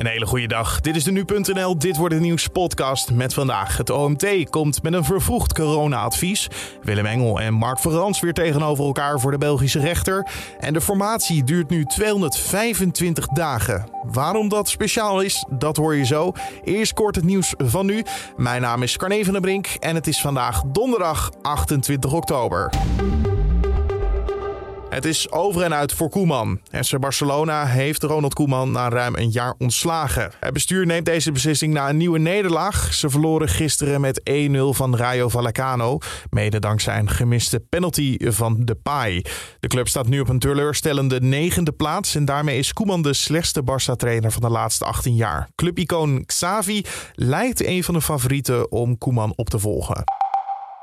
Een hele goede dag. Dit is de Nu.nl Dit wordt het nieuws podcast met vandaag. Het OMT komt met een vervroegd corona-advies. Willem Engel en Mark Verrans weer tegenover elkaar voor de Belgische rechter. En de formatie duurt nu 225 dagen. Waarom dat speciaal is, dat hoor je zo. Eerst kort het nieuws van nu. Mijn naam is Carne van der Brink en het is vandaag donderdag 28 oktober. Het is over en uit voor Koeman. FC Barcelona heeft Ronald Koeman na ruim een jaar ontslagen. Het bestuur neemt deze beslissing na een nieuwe nederlaag. Ze verloren gisteren met 1-0 van Rayo Vallecano. Mede dankzij een gemiste penalty van Depay. De club staat nu op een teleurstellende negende plaats. En daarmee is Koeman de slechtste Barça-trainer van de laatste 18 jaar. Clubicoon Xavi lijkt een van de favorieten om Koeman op te volgen.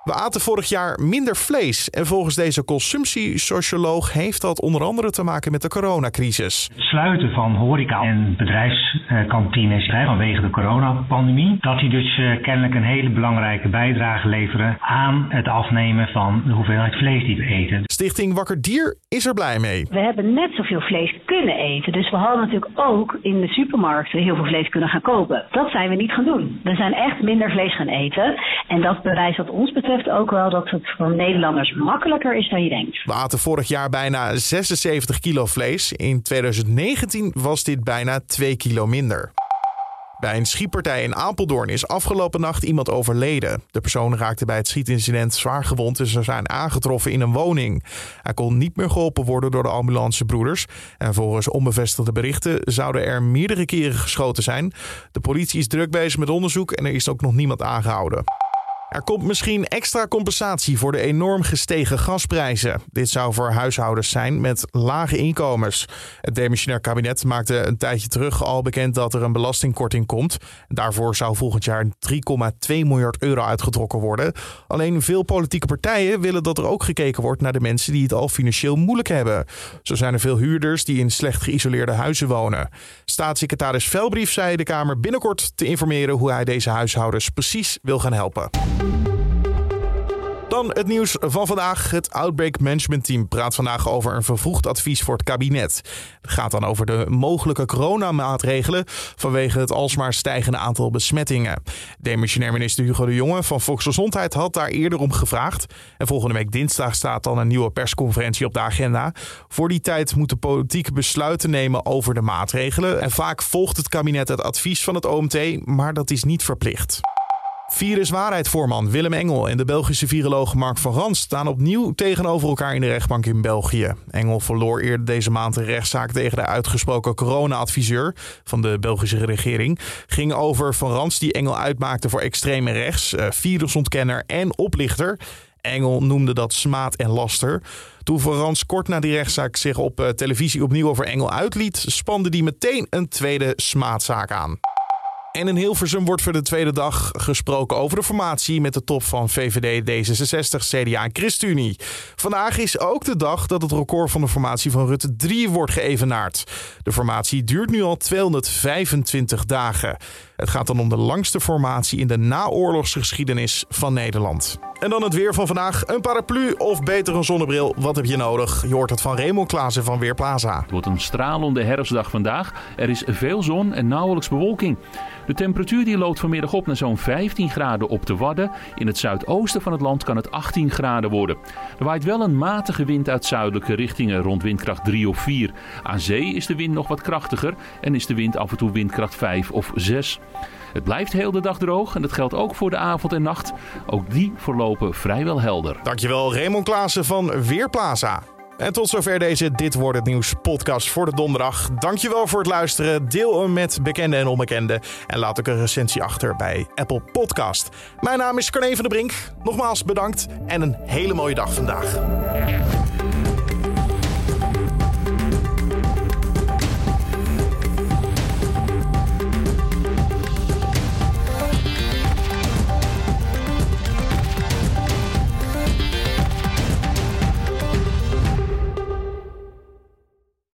We aten vorig jaar minder vlees. En volgens deze consumptiesocioloog heeft dat onder andere te maken met de coronacrisis. Het sluiten van horeca en bedrijfskantines vanwege de coronapandemie, dat die dus eh, kennelijk een hele belangrijke bijdrage leveren aan het afnemen van de hoeveelheid vlees die we eten. Stichting Wakker Dier is er blij mee. We hebben net zoveel vlees kunnen eten. Dus we hadden natuurlijk ook in de supermarkten heel veel vlees kunnen gaan kopen. Dat zijn we niet gaan doen. We zijn echt minder vlees gaan eten. En dat bewijst wat ons betreft ook wel dat het voor Nederlanders makkelijker is dan je denkt. We aten vorig jaar bijna 76 kilo vlees. In 2019 was dit bijna 2 kilo minder. Bij een schietpartij in Apeldoorn is afgelopen nacht iemand overleden. De persoon raakte bij het schietincident zwaar gewond en ze zijn aangetroffen in een woning. Hij kon niet meer geholpen worden door de ambulancebroeders. En volgens onbevestigde berichten zouden er meerdere keren geschoten zijn. De politie is druk bezig met onderzoek en er is ook nog niemand aangehouden. Er komt misschien extra compensatie voor de enorm gestegen gasprijzen. Dit zou voor huishoudens zijn met lage inkomens. Het demissionair kabinet maakte een tijdje terug al bekend dat er een belastingkorting komt. Daarvoor zou volgend jaar 3,2 miljard euro uitgetrokken worden. Alleen veel politieke partijen willen dat er ook gekeken wordt naar de mensen die het al financieel moeilijk hebben. Zo zijn er veel huurders die in slecht geïsoleerde huizen wonen. Staatssecretaris Velbrief zei de Kamer binnenkort te informeren hoe hij deze huishoudens precies wil gaan helpen. Dan het nieuws van vandaag. Het Outbreak Management Team praat vandaag over een vervroegd advies voor het kabinet. Het gaat dan over de mogelijke coronamaatregelen vanwege het alsmaar stijgende aantal besmettingen. Demissionair minister Hugo de Jonge van Volksgezondheid had daar eerder om gevraagd. En volgende week dinsdag staat dan een nieuwe persconferentie op de agenda. Voor die tijd moet de politiek besluiten nemen over de maatregelen. En vaak volgt het kabinet het advies van het OMT, maar dat is niet verplicht. Viruswaarheid-voorman Willem Engel en de Belgische viroloog Mark van Rans staan opnieuw tegenover elkaar in de rechtbank in België. Engel verloor eerder deze maand een rechtszaak tegen de uitgesproken corona-adviseur van de Belgische regering. Ging over Van Rans die Engel uitmaakte voor extreme rechts, eh, virusontkenner en oplichter. Engel noemde dat smaad en laster. Toen Van Rans kort na die rechtszaak zich op eh, televisie opnieuw over Engel uitliet, spande die meteen een tweede smaadzaak aan. En in Hilversum wordt voor de tweede dag gesproken over de formatie met de top van VVD, D66, CDA en ChristenUnie. Vandaag is ook de dag dat het record van de formatie van Rutte 3 wordt geëvenaard. De formatie duurt nu al 225 dagen. Het gaat dan om de langste formatie in de naoorlogsgeschiedenis van Nederland. En dan het weer van vandaag. Een paraplu of beter een zonnebril. Wat heb je nodig? Je hoort het van Raymond Klaassen van Weerplaza. Het wordt een stralende herfstdag vandaag. Er is veel zon en nauwelijks bewolking. De temperatuur die loopt vanmiddag op naar zo'n 15 graden op de Wadden. In het zuidoosten van het land kan het 18 graden worden. Er waait wel een matige wind uit zuidelijke richtingen rond windkracht 3 of 4. Aan zee is de wind nog wat krachtiger en is de wind af en toe windkracht 5 of 6. Het blijft heel de dag droog en dat geldt ook voor de avond en nacht. Ook die verlopen vrijwel helder. Dankjewel Raymond Klaassen van Weerplaza. En tot zover deze Dit Wordt Het Nieuws podcast voor de donderdag. Dankjewel voor het luisteren. Deel hem met bekenden en onbekenden. En laat ook een recensie achter bij Apple Podcast. Mijn naam is Carne van der Brink. Nogmaals bedankt en een hele mooie dag vandaag.